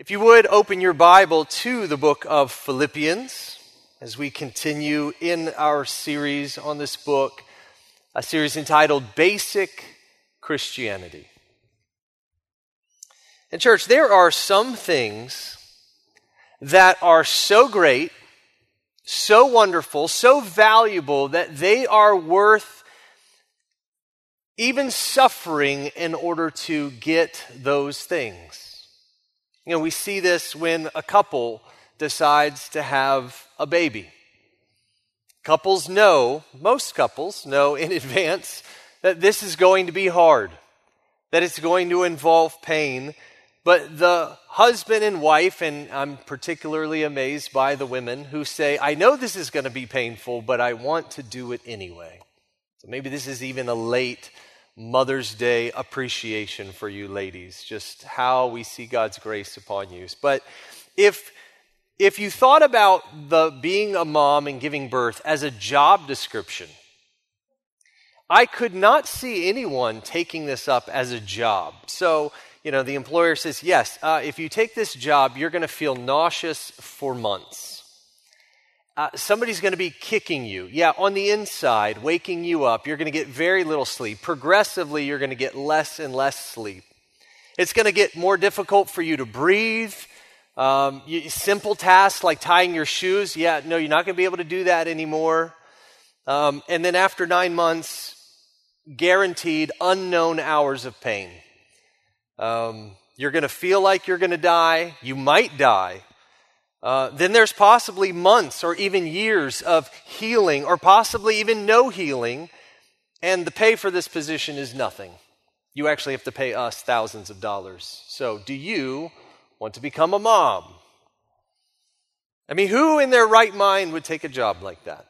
If you would open your Bible to the book of Philippians as we continue in our series on this book, a series entitled Basic Christianity. And, church, there are some things that are so great, so wonderful, so valuable that they are worth even suffering in order to get those things. You know, we see this when a couple decides to have a baby. Couples know, most couples know in advance that this is going to be hard, that it's going to involve pain. But the husband and wife, and I'm particularly amazed by the women who say, I know this is going to be painful, but I want to do it anyway. So maybe this is even a late Mother's Day appreciation for you ladies, just how we see God's grace upon you. But if if you thought about the being a mom and giving birth as a job description, I could not see anyone taking this up as a job. So, you know, the employer says, yes, uh, if you take this job, you're going to feel nauseous for months uh, somebody's going to be kicking you. Yeah, on the inside, waking you up. You're going to get very little sleep. Progressively, you're going to get less and less sleep. It's going to get more difficult for you to breathe. Um, you, simple tasks like tying your shoes, yeah, no, you're not going to be able to do that anymore. Um, and then after nine months, guaranteed unknown hours of pain. Um, you're going to feel like you're going to die. You might die. Uh, then there's possibly months or even years of healing, or possibly even no healing, and the pay for this position is nothing. You actually have to pay us thousands of dollars. So, do you want to become a mom? I mean, who in their right mind would take a job like that?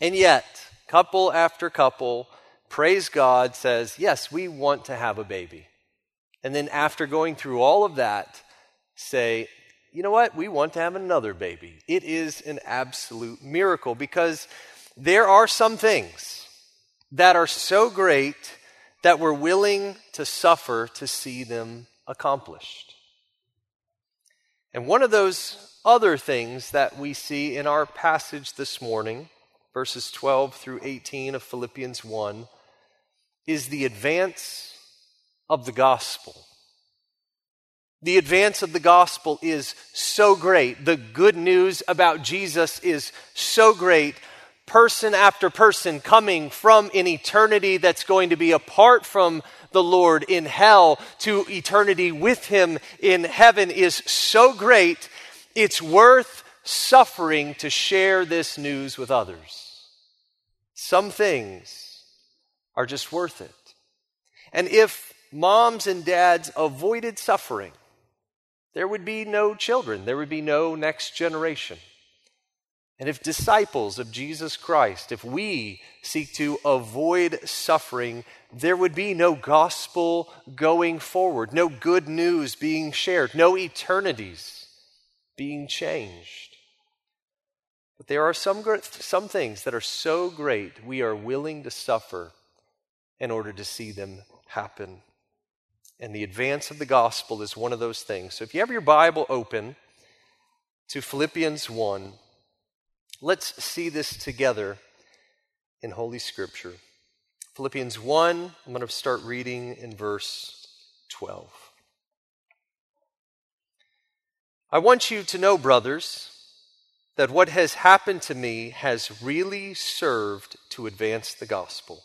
And yet, couple after couple, praise God, says, Yes, we want to have a baby. And then, after going through all of that, say, you know what? We want to have another baby. It is an absolute miracle because there are some things that are so great that we're willing to suffer to see them accomplished. And one of those other things that we see in our passage this morning, verses 12 through 18 of Philippians 1, is the advance of the gospel. The advance of the gospel is so great. The good news about Jesus is so great. Person after person coming from an eternity that's going to be apart from the Lord in hell to eternity with Him in heaven is so great, it's worth suffering to share this news with others. Some things are just worth it. And if moms and dads avoided suffering, there would be no children, there would be no next generation. And if disciples of Jesus Christ, if we seek to avoid suffering, there would be no gospel going forward, no good news being shared, no eternities being changed. But there are some, some things that are so great we are willing to suffer in order to see them happen. And the advance of the gospel is one of those things. So if you have your Bible open to Philippians 1, let's see this together in Holy Scripture. Philippians 1, I'm going to start reading in verse 12. I want you to know, brothers, that what has happened to me has really served to advance the gospel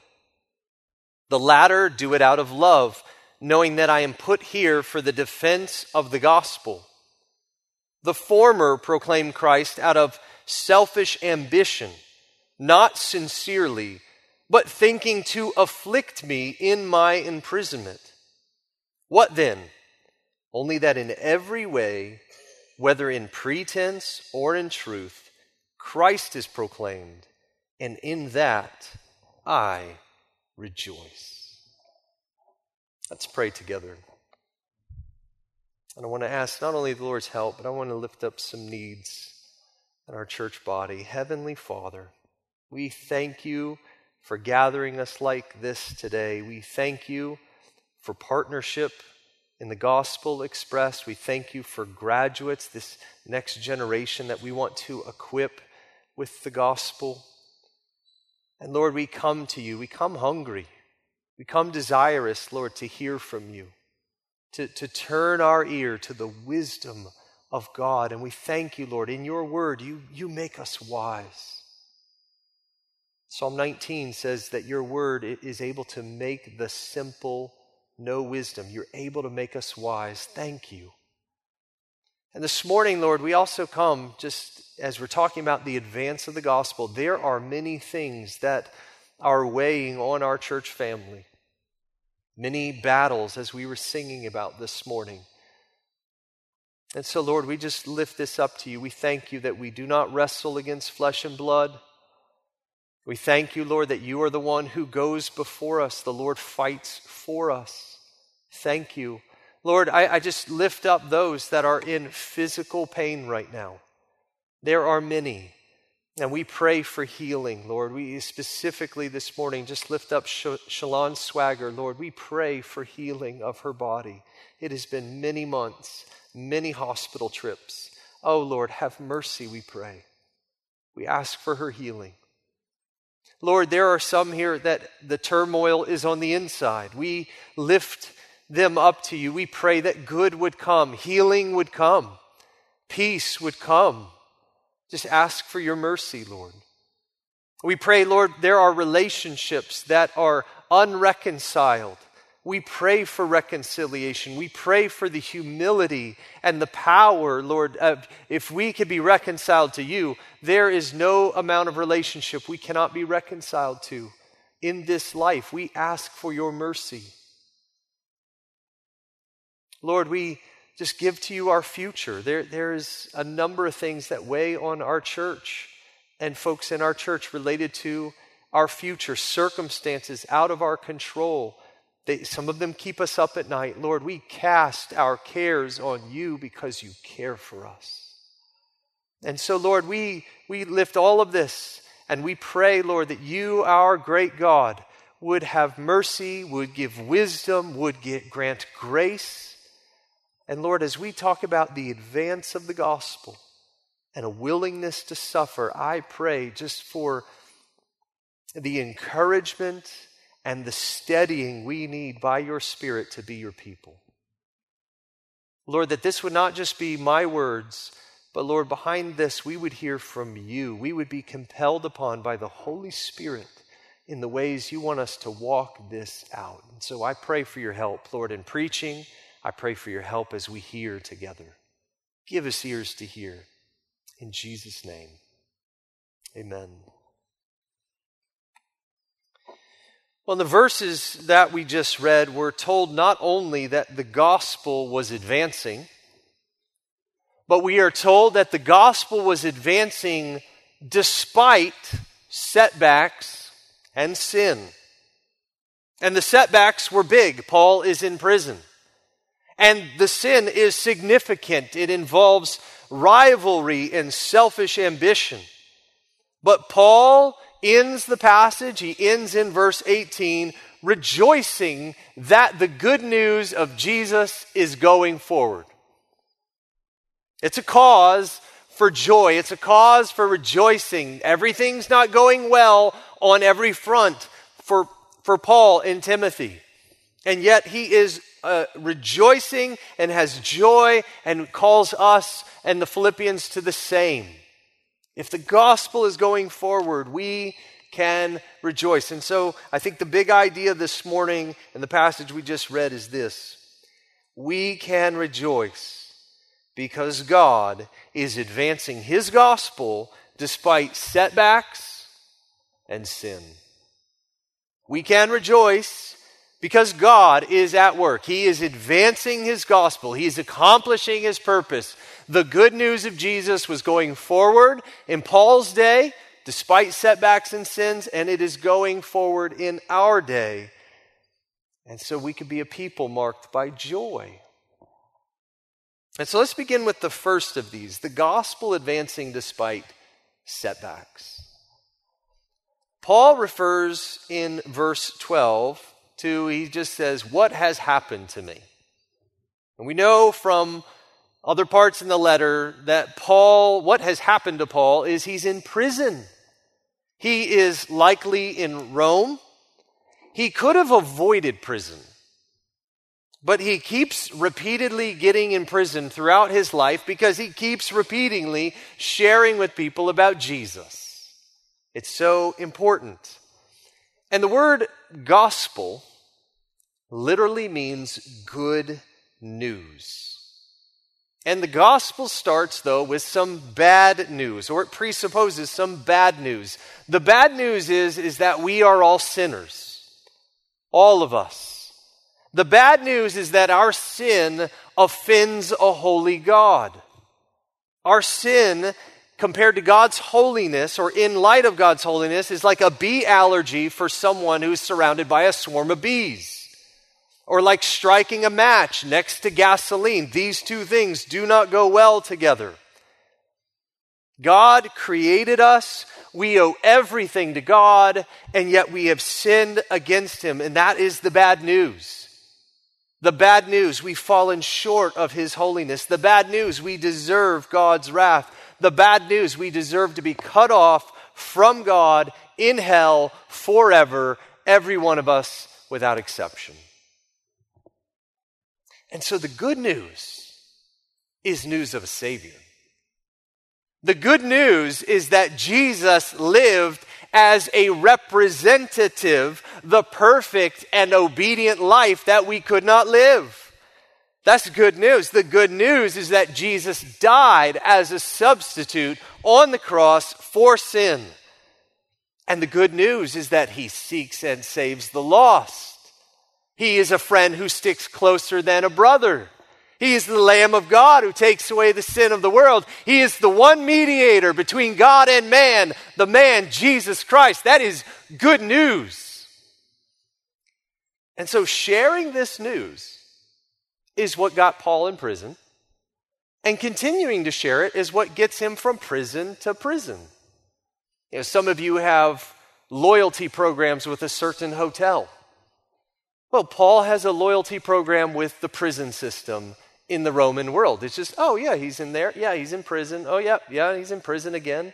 The latter do it out of love, knowing that I am put here for the defense of the gospel. The former proclaim Christ out of selfish ambition, not sincerely, but thinking to afflict me in my imprisonment. What then? Only that in every way whether in pretense or in truth, Christ is proclaimed, and in that I rejoice. Let's pray together. And I want to ask not only the Lord's help, but I want to lift up some needs in our church body. Heavenly Father, we thank you for gathering us like this today. We thank you for partnership in the gospel expressed. We thank you for graduates, this next generation that we want to equip with the gospel. And Lord, we come to you. We come hungry. We come desirous, Lord, to hear from you, to, to turn our ear to the wisdom of God. And we thank you, Lord. In your word, you, you make us wise. Psalm 19 says that your word is able to make the simple know wisdom. You're able to make us wise. Thank you. And this morning, Lord, we also come just as we're talking about the advance of the gospel. There are many things that are weighing on our church family, many battles as we were singing about this morning. And so, Lord, we just lift this up to you. We thank you that we do not wrestle against flesh and blood. We thank you, Lord, that you are the one who goes before us. The Lord fights for us. Thank you. Lord, I, I, just lift up those that are in physical pain right now. There are many. And we pray for healing, Lord. We specifically this morning just lift up Sh- Shalon Swagger, Lord. We pray for healing of her body. It has been many months, many hospital trips. Oh, Lord, have mercy, we pray. We ask for her healing. Lord, there are some here that the turmoil is on the inside. We lift them up to you. We pray that good would come, healing would come, peace would come. Just ask for your mercy, Lord. We pray, Lord, there are relationships that are unreconciled. We pray for reconciliation. We pray for the humility and the power, Lord. Of, if we could be reconciled to you, there is no amount of relationship we cannot be reconciled to in this life. We ask for your mercy. Lord, we just give to you our future. There, there's a number of things that weigh on our church and folks in our church related to our future, circumstances out of our control. They, some of them keep us up at night. Lord, we cast our cares on you because you care for us. And so, Lord, we, we lift all of this and we pray, Lord, that you, our great God, would have mercy, would give wisdom, would get, grant grace and Lord, as we talk about the advance of the gospel and a willingness to suffer, I pray just for the encouragement and the steadying we need by your Spirit to be your people. Lord, that this would not just be my words, but Lord, behind this, we would hear from you. We would be compelled upon by the Holy Spirit in the ways you want us to walk this out. And so I pray for your help, Lord, in preaching I pray for your help as we hear together. Give us ears to hear. In Jesus' name, amen. Well, in the verses that we just read, we're told not only that the gospel was advancing, but we are told that the gospel was advancing despite setbacks and sin. And the setbacks were big. Paul is in prison. And the sin is significant. It involves rivalry and selfish ambition. But Paul ends the passage, he ends in verse 18, rejoicing that the good news of Jesus is going forward. It's a cause for joy, it's a cause for rejoicing. Everything's not going well on every front for, for Paul and Timothy. And yet he is uh, rejoicing and has joy and calls us and the Philippians to the same. If the gospel is going forward, we can rejoice. And so I think the big idea this morning in the passage we just read is this we can rejoice because God is advancing his gospel despite setbacks and sin. We can rejoice because God is at work. He is advancing His gospel. He is accomplishing His purpose. The good news of Jesus was going forward in Paul's day, despite setbacks and sins, and it is going forward in our day. And so we could be a people marked by joy. And so let's begin with the first of these the gospel advancing despite setbacks. Paul refers in verse 12 to, he just says, What has happened to me? And we know from other parts in the letter that Paul, what has happened to Paul is he's in prison. He is likely in Rome. He could have avoided prison, but he keeps repeatedly getting in prison throughout his life because he keeps repeatedly sharing with people about Jesus. It's so important. And the word gospel literally means good news. And the gospel starts, though, with some bad news, or it presupposes some bad news. The bad news is, is that we are all sinners, all of us. The bad news is that our sin offends a holy God. Our sin, compared to God's holiness, or in light of God's holiness, is like a bee allergy for someone who's surrounded by a swarm of bees or like striking a match next to gasoline. These two things do not go well together. God created us. We owe everything to God, and yet we have sinned against Him. And that is the bad news. The bad news, we've fallen short of His holiness. The bad news, we deserve God's wrath. The bad news, we deserve to be cut off from God in hell forever, every one of us without exception. And so the good news is news of a Savior. The good news is that Jesus lived as a representative, the perfect and obedient life that we could not live. That's good news. The good news is that Jesus died as a substitute on the cross for sin. And the good news is that he seeks and saves the lost. He is a friend who sticks closer than a brother. He is the Lamb of God who takes away the sin of the world. He is the one mediator between God and man, the man, Jesus Christ. That is good news. And so, sharing this news is what got Paul in prison, and continuing to share it is what gets him from prison to prison. You know, some of you have loyalty programs with a certain hotel. Well, Paul has a loyalty program with the prison system in the Roman world. It's just, oh, yeah, he's in there. Yeah, he's in prison. Oh, yeah, yeah, he's in prison again.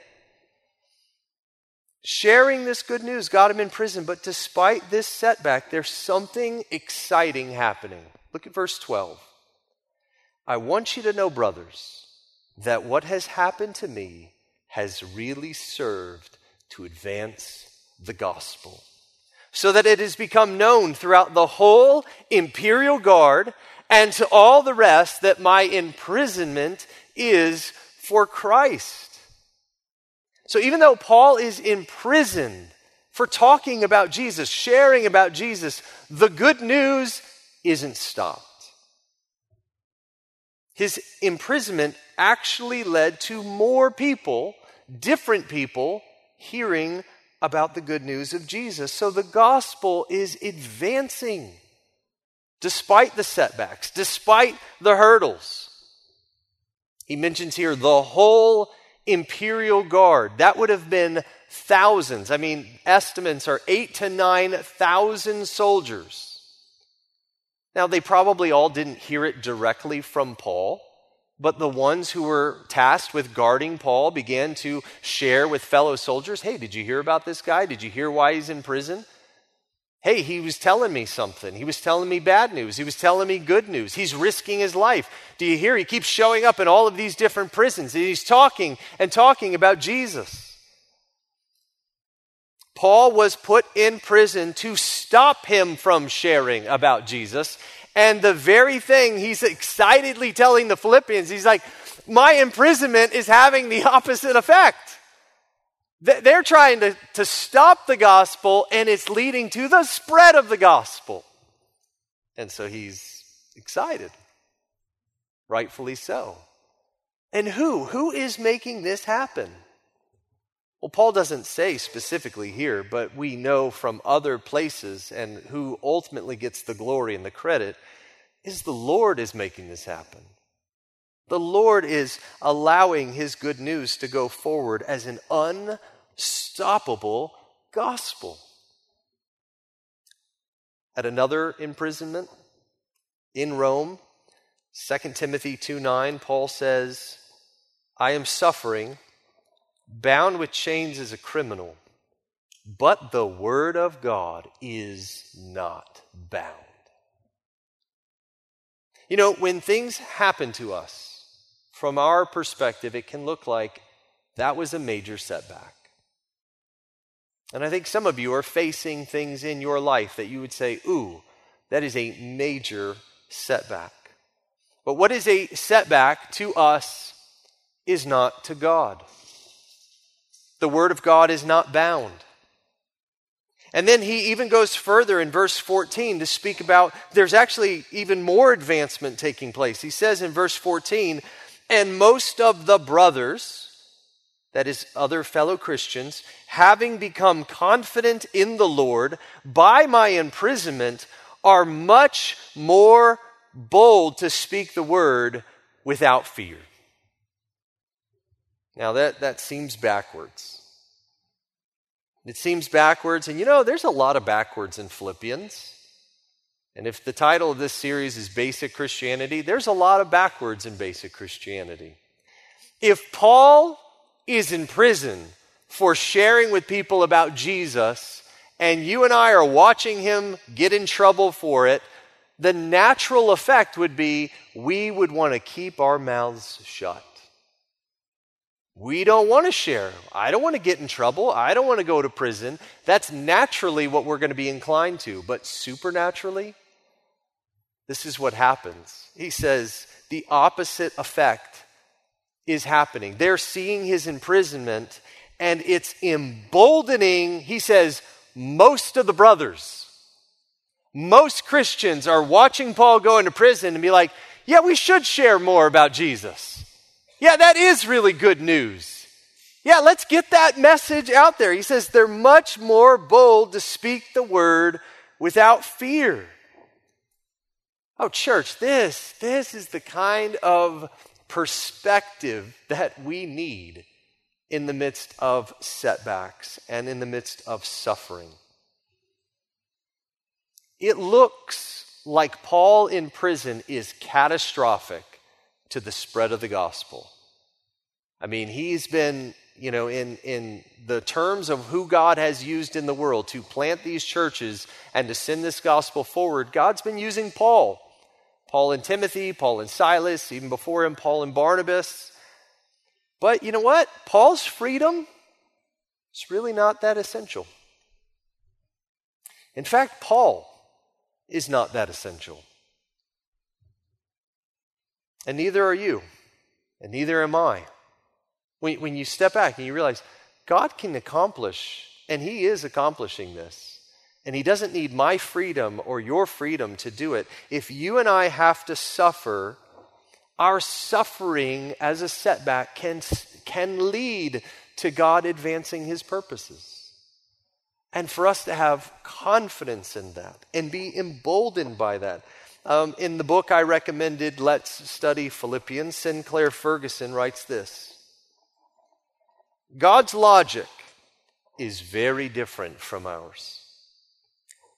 Sharing this good news got him in prison, but despite this setback, there's something exciting happening. Look at verse 12. I want you to know, brothers, that what has happened to me has really served to advance the gospel so that it has become known throughout the whole imperial guard and to all the rest that my imprisonment is for Christ. So even though Paul is imprisoned for talking about Jesus, sharing about Jesus, the good news isn't stopped. His imprisonment actually led to more people, different people, hearing about the good news of Jesus. So the gospel is advancing despite the setbacks, despite the hurdles. He mentions here the whole imperial guard. That would have been thousands. I mean, estimates are eight to nine thousand soldiers. Now, they probably all didn't hear it directly from Paul. But the ones who were tasked with guarding Paul began to share with fellow soldiers hey, did you hear about this guy? Did you hear why he's in prison? Hey, he was telling me something. He was telling me bad news. He was telling me good news. He's risking his life. Do you hear? He keeps showing up in all of these different prisons. And he's talking and talking about Jesus. Paul was put in prison to stop him from sharing about Jesus and the very thing he's excitedly telling the Philippians, he's like, my imprisonment is having the opposite effect. They're trying to, to stop the gospel, and it's leading to the spread of the gospel. And so he's excited, rightfully so. And who? Who is making this happen? Well, Paul doesn't say specifically here, but we know from other places, and who ultimately gets the glory and the credit is the Lord is making this happen. The Lord is allowing his good news to go forward as an unstoppable gospel. At another imprisonment in Rome, 2 Timothy 2 9, Paul says, I am suffering, bound with chains as a criminal, but the word of God is not bound. You know, when things happen to us, from our perspective, it can look like that was a major setback. And I think some of you are facing things in your life that you would say, ooh, that is a major setback. But what is a setback to us is not to God. The Word of God is not bound. And then he even goes further in verse 14 to speak about there's actually even more advancement taking place. He says in verse 14, and most of the brothers, that is, other fellow Christians, having become confident in the Lord by my imprisonment, are much more bold to speak the word without fear. Now, that, that seems backwards. It seems backwards, and you know, there's a lot of backwards in Philippians. And if the title of this series is Basic Christianity, there's a lot of backwards in basic Christianity. If Paul is in prison for sharing with people about Jesus, and you and I are watching him get in trouble for it, the natural effect would be we would want to keep our mouths shut. We don't want to share. I don't want to get in trouble. I don't want to go to prison. That's naturally what we're going to be inclined to. But supernaturally, this is what happens. He says the opposite effect is happening. They're seeing his imprisonment, and it's emboldening, he says, most of the brothers most Christians are watching Paul go into prison and be like, yeah, we should share more about Jesus. Yeah, that is really good news. Yeah, let's get that message out there. He says they're much more bold to speak the word without fear. Oh, church, this, this is the kind of perspective that we need in the midst of setbacks and in the midst of suffering. It looks like Paul in prison is catastrophic to the spread of the gospel. I mean, he's been, you know, in, in the terms of who God has used in the world to plant these churches and to send this gospel forward, God's been using Paul. Paul and Timothy, Paul and Silas, even before him, Paul and Barnabas. But you know what? Paul's freedom is really not that essential. In fact, Paul is not that essential. And neither are you, and neither am I. When, when you step back and you realize God can accomplish, and He is accomplishing this, and He doesn't need my freedom or your freedom to do it. If you and I have to suffer, our suffering as a setback can, can lead to God advancing His purposes and for us to have confidence in that and be emboldened by that. Um, in the book I recommended, Let's Study Philippians, Sinclair Ferguson writes this God's logic is very different from ours.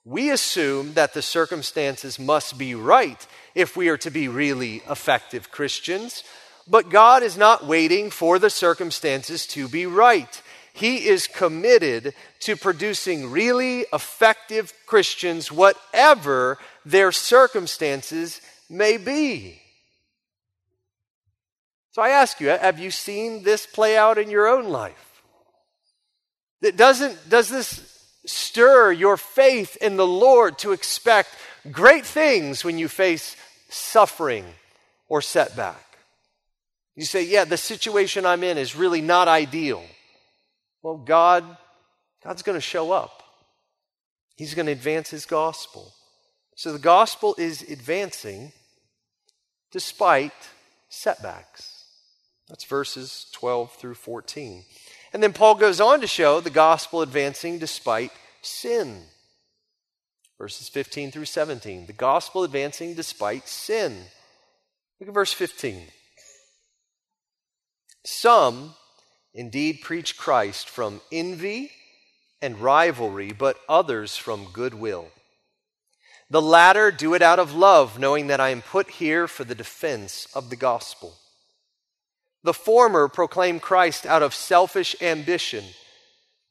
We assume that the circumstances must be right if we are to be really effective Christians, but God is not waiting for the circumstances to be right. He is committed to producing really effective Christians, whatever their circumstances may be. So I ask you, have you seen this play out in your own life? That doesn't, does this stir your faith in the Lord to expect great things when you face suffering or setback? You say, yeah, the situation I'm in is really not ideal. Well, God, God's going to show up. He's going to advance his gospel. So the gospel is advancing despite setbacks. That's verses 12 through 14. And then Paul goes on to show the gospel advancing despite sin. Verses 15 through 17. The gospel advancing despite sin. Look at verse 15. Some indeed preach Christ from envy and rivalry, but others from goodwill. The latter do it out of love, knowing that I am put here for the defense of the gospel. The former proclaim Christ out of selfish ambition,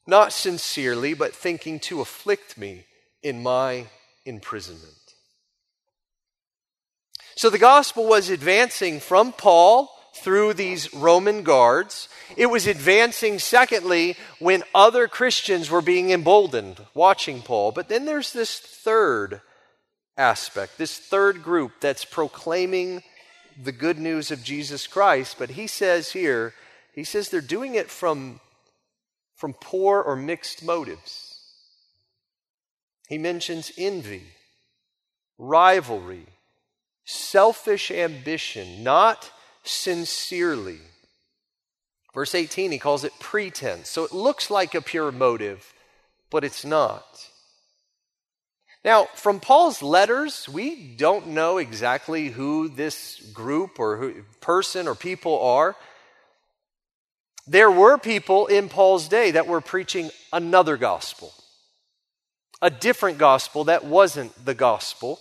not sincerely, but thinking to afflict me in my imprisonment. So the gospel was advancing from Paul through these Roman guards. It was advancing, secondly, when other Christians were being emboldened, watching Paul. But then there's this third aspect, this third group that's proclaiming the good news of Jesus Christ. But he says here, he says they're doing it from, from poor or mixed motives. He mentions envy, rivalry, selfish ambition, not sincerely. Verse 18, he calls it pretense. So it looks like a pure motive, but it's not. Now, from Paul's letters, we don't know exactly who this group or who, person or people are. There were people in Paul's day that were preaching another gospel, a different gospel that wasn't the gospel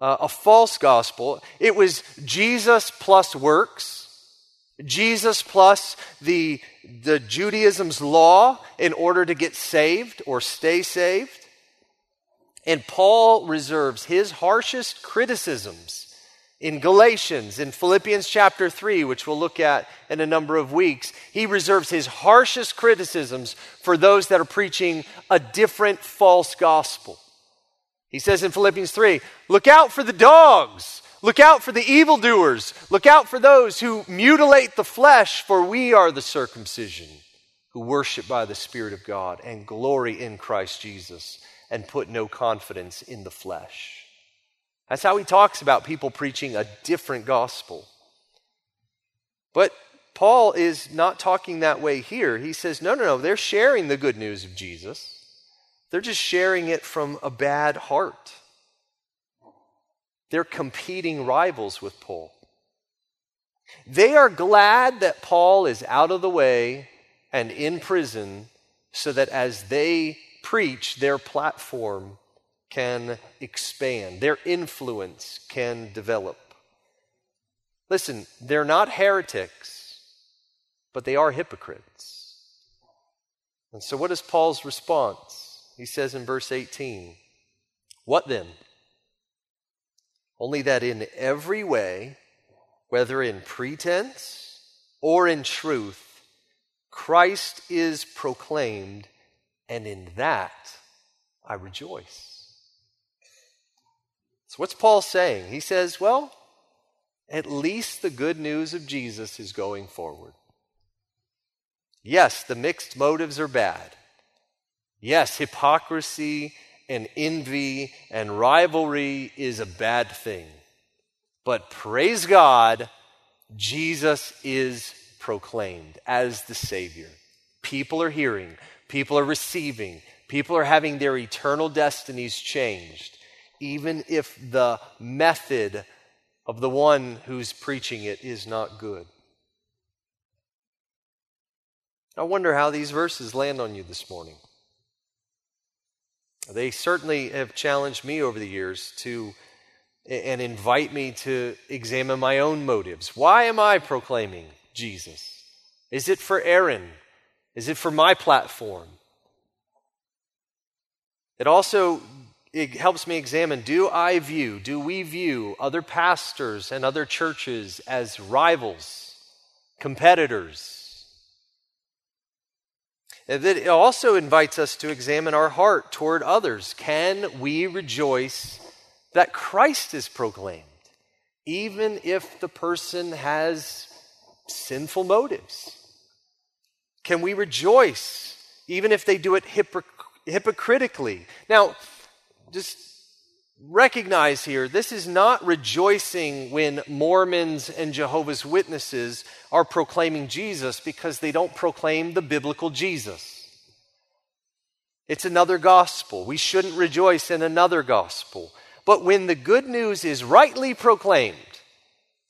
uh, a false gospel. It was Jesus plus works, Jesus plus the, the Judaism's law in order to get saved or stay saved. And Paul reserves his harshest criticisms in Galatians, in Philippians chapter 3, which we'll look at in a number of weeks. He reserves his harshest criticisms for those that are preaching a different false gospel. He says in Philippians 3 Look out for the dogs. Look out for the evildoers. Look out for those who mutilate the flesh, for we are the circumcision who worship by the Spirit of God and glory in Christ Jesus and put no confidence in the flesh. That's how he talks about people preaching a different gospel. But Paul is not talking that way here. He says, no, no, no, they're sharing the good news of Jesus. They're just sharing it from a bad heart. They're competing rivals with Paul. They are glad that Paul is out of the way and in prison so that as they preach, their platform can expand, their influence can develop. Listen, they're not heretics, but they are hypocrites. And so, what is Paul's response? He says in verse 18, What then? Only that in every way, whether in pretense or in truth, Christ is proclaimed, and in that I rejoice. So, what's Paul saying? He says, Well, at least the good news of Jesus is going forward. Yes, the mixed motives are bad. Yes, hypocrisy and envy and rivalry is a bad thing. But praise God, Jesus is proclaimed as the Savior. People are hearing, people are receiving, people are having their eternal destinies changed, even if the method of the one who's preaching it is not good. I wonder how these verses land on you this morning. They certainly have challenged me over the years to and invite me to examine my own motives. Why am I proclaiming Jesus? Is it for Aaron? Is it for my platform? It also it helps me examine do I view, do we view other pastors and other churches as rivals, competitors? It also invites us to examine our heart toward others. Can we rejoice that Christ is proclaimed, even if the person has sinful motives? Can we rejoice, even if they do it hypocritically? Now, just recognize here this is not rejoicing when Mormons and Jehovah's Witnesses are proclaiming Jesus because they don't proclaim the biblical Jesus. It's another gospel. We shouldn't rejoice in another gospel. But when the good news is rightly proclaimed,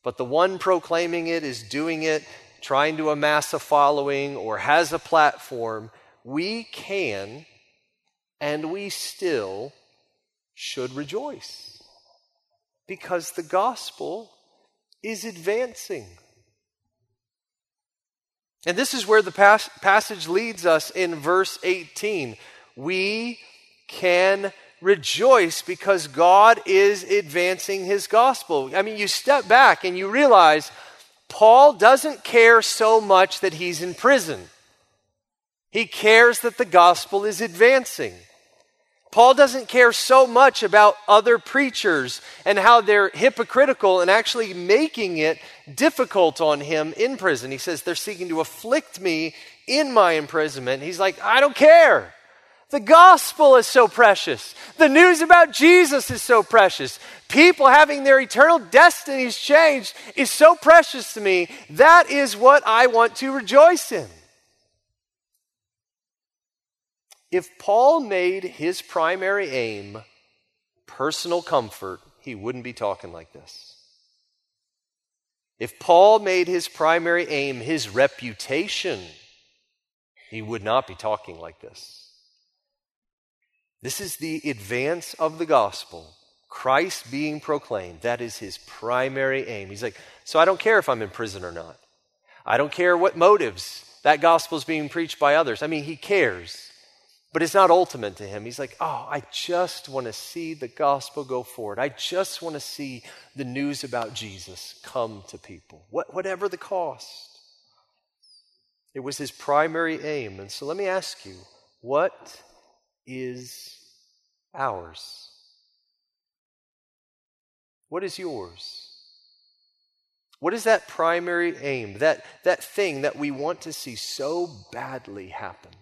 but the one proclaiming it is doing it, trying to amass a following, or has a platform, we can and we still should rejoice because the gospel is advancing. And this is where the pas- passage leads us in verse 18. We can rejoice because God is advancing his gospel. I mean, you step back and you realize Paul doesn't care so much that he's in prison, he cares that the gospel is advancing. Paul doesn't care so much about other preachers and how they're hypocritical and actually making it difficult on him in prison. He says they're seeking to afflict me in my imprisonment. He's like, I don't care. The gospel is so precious. The news about Jesus is so precious. People having their eternal destinies changed is so precious to me. That is what I want to rejoice in. If Paul made his primary aim personal comfort, he wouldn't be talking like this. If Paul made his primary aim his reputation, he would not be talking like this. This is the advance of the gospel. Christ being proclaimed. That is his primary aim. He's like, so I don't care if I'm in prison or not. I don't care what motives that gospel is being preached by others. I mean, he cares. But it's not ultimate to him. He's like, oh, I just want to see the gospel go forward. I just want to see the news about Jesus come to people, what, whatever the cost. It was his primary aim. And so let me ask you, what is ours? What is yours? What is that primary aim, that, that thing that we want to see so badly happen?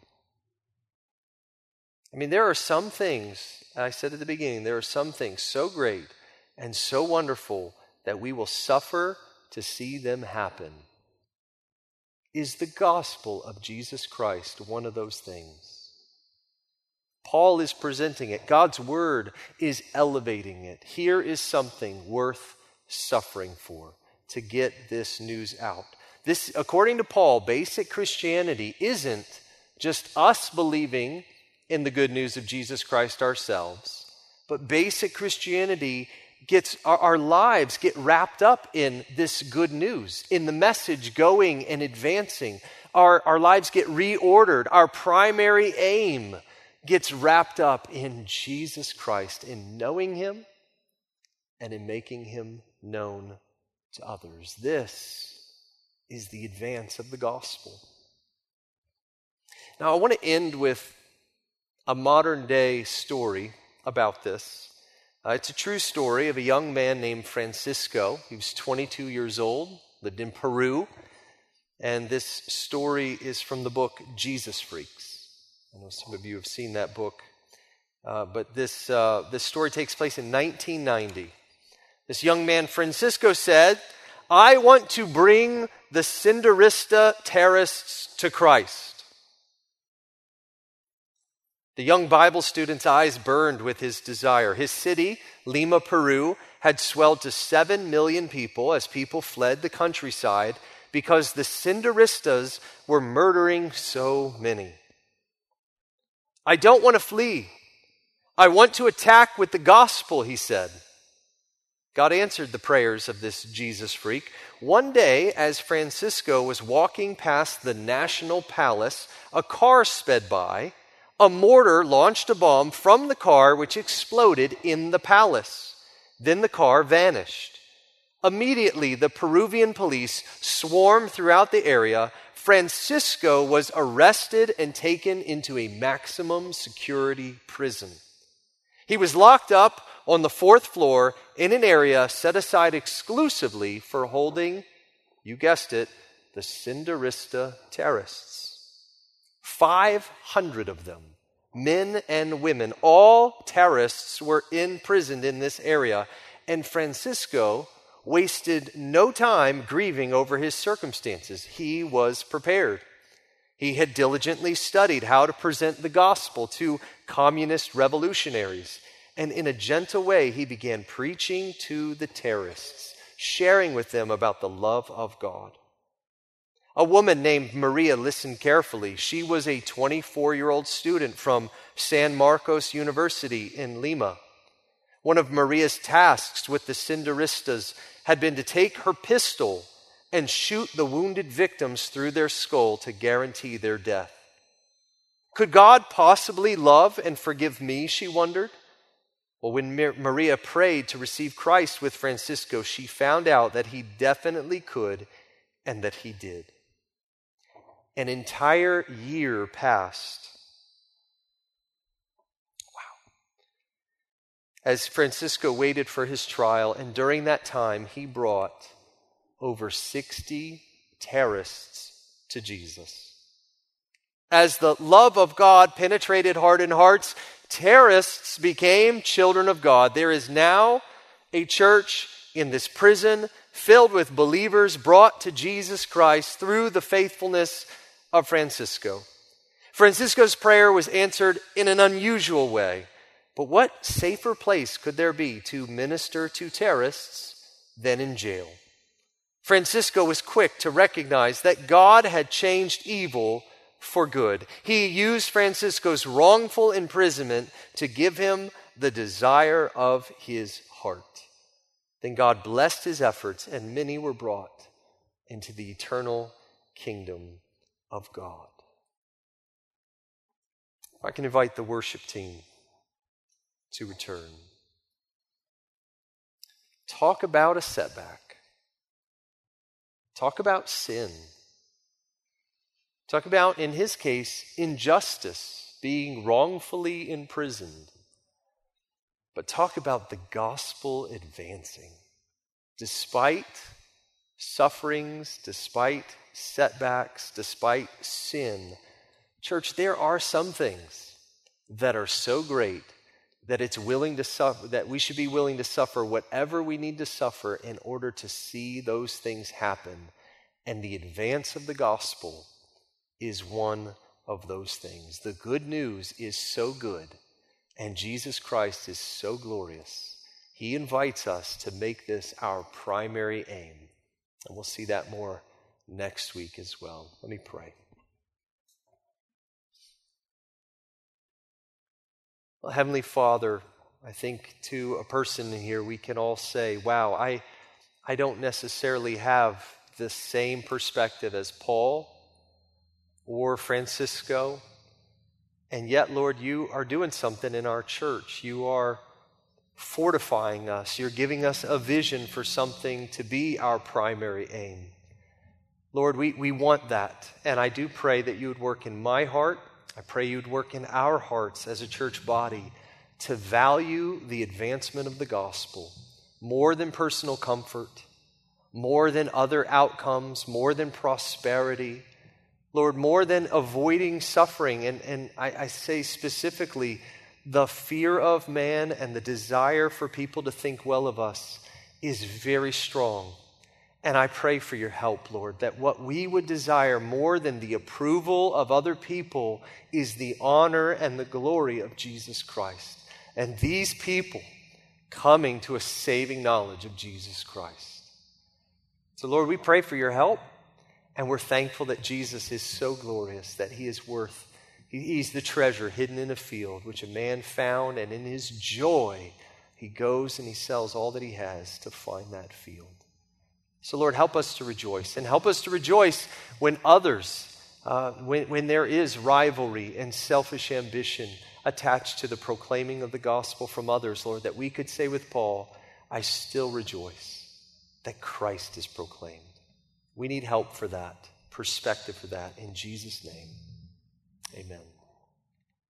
I mean, there are some things, I said at the beginning, there are some things so great and so wonderful that we will suffer to see them happen. Is the gospel of Jesus Christ one of those things? Paul is presenting it. God's word is elevating it. Here is something worth suffering for to get this news out. This, according to Paul, basic Christianity isn't just us believing in the good news of Jesus Christ ourselves. But basic Christianity gets our, our, lives get wrapped up in this good news, in the message going and advancing. Our, our lives get reordered. Our primary aim gets wrapped up in Jesus Christ, in knowing Him and in making Him known to others. This is the advance of the gospel. Now, I want to end with a modern day story about this. Uh, it's a true story of a young man named Francisco. He was 22 years old, lived in Peru, and this story is from the book Jesus Freaks. I know some of you have seen that book, uh, but this, uh, this story takes place in 1990. This young man, Francisco, said, I want to bring the Senderista terrorists to Christ. The young Bible student's eyes burned with his desire. His city, Lima, Peru, had swelled to 7 million people as people fled the countryside because the Senderistas were murdering so many. I don't want to flee. I want to attack with the gospel, he said. God answered the prayers of this Jesus freak. One day, as Francisco was walking past the National Palace, a car sped by a mortar launched a bomb from the car, which exploded in the palace. Then the car vanished. Immediately, the Peruvian police swarmed throughout the area. Francisco was arrested and taken into a maximum security prison. He was locked up on the fourth floor in an area set aside exclusively for holding, you guessed it, the Senderista terrorists. 500 of them men and women. All terrorists were imprisoned in this area, and Francisco wasted no time grieving over his circumstances. He was prepared. He had diligently studied how to present the gospel to communist revolutionaries. And in a gentle way, he began preaching to the terrorists, sharing with them about the love of God. A woman named Maria listened carefully. She was a 24 year old student from San Marcos University in Lima. One of Maria's tasks with the Senderistas had been to take her pistol and shoot the wounded victims through their skull to guarantee their death. Could God possibly love and forgive me? She wondered. Well, when Maria prayed to receive Christ with Francisco, she found out that he definitely could and that he did. An entire year passed. As Francisco waited for his trial, and during that time, he brought over 60 terrorists to Jesus. As the love of God penetrated hardened hearts, terrorists became children of God. There is now a church in this prison filled with believers brought to Jesus Christ through the faithfulness of Francisco. Francisco's prayer was answered in an unusual way. But what safer place could there be to minister to terrorists than in jail? Francisco was quick to recognize that God had changed evil for good. He used Francisco's wrongful imprisonment to give him the desire of his heart. Then God blessed his efforts, and many were brought into the eternal kingdom of God. If I can invite the worship team to return. Talk about a setback. Talk about sin. Talk about, in his case, injustice, being wrongfully imprisoned. But talk about the gospel advancing. Despite sufferings, despite setbacks, despite sin, church, there are some things that are so great that it's willing to suffer that we should be willing to suffer whatever we need to suffer in order to see those things happen. And the advance of the gospel is one of those things. The good news is so good and jesus christ is so glorious. He invites us to make this our primary aim. And we'll see that more next week as well. Let me pray Well, Heavenly Father, I think to a person here, we can all say, wow, I, I don't necessarily have the same perspective as Paul or Francisco. And yet, Lord, you are doing something in our church. You are fortifying us. You're giving us a vision for something to be our primary aim. Lord, we, we want that. And I do pray that you would work in my heart I pray you'd work in our hearts as a church body to value the advancement of the gospel more than personal comfort, more than other outcomes, more than prosperity. Lord, more than avoiding suffering. And, and I, I say specifically, the fear of man and the desire for people to think well of us is very strong. And I pray for your help, Lord, that what we would desire more than the approval of other people is the honor and the glory of Jesus Christ. And these people coming to a saving knowledge of Jesus Christ. So, Lord, we pray for your help, and we're thankful that Jesus is so glorious that he is worth, he's the treasure hidden in a field, which a man found, and in his joy, he goes and he sells all that he has to find that field. So, Lord, help us to rejoice and help us to rejoice when others, uh, when, when there is rivalry and selfish ambition attached to the proclaiming of the gospel from others, Lord, that we could say with Paul, I still rejoice that Christ is proclaimed. We need help for that, perspective for that. In Jesus' name, amen.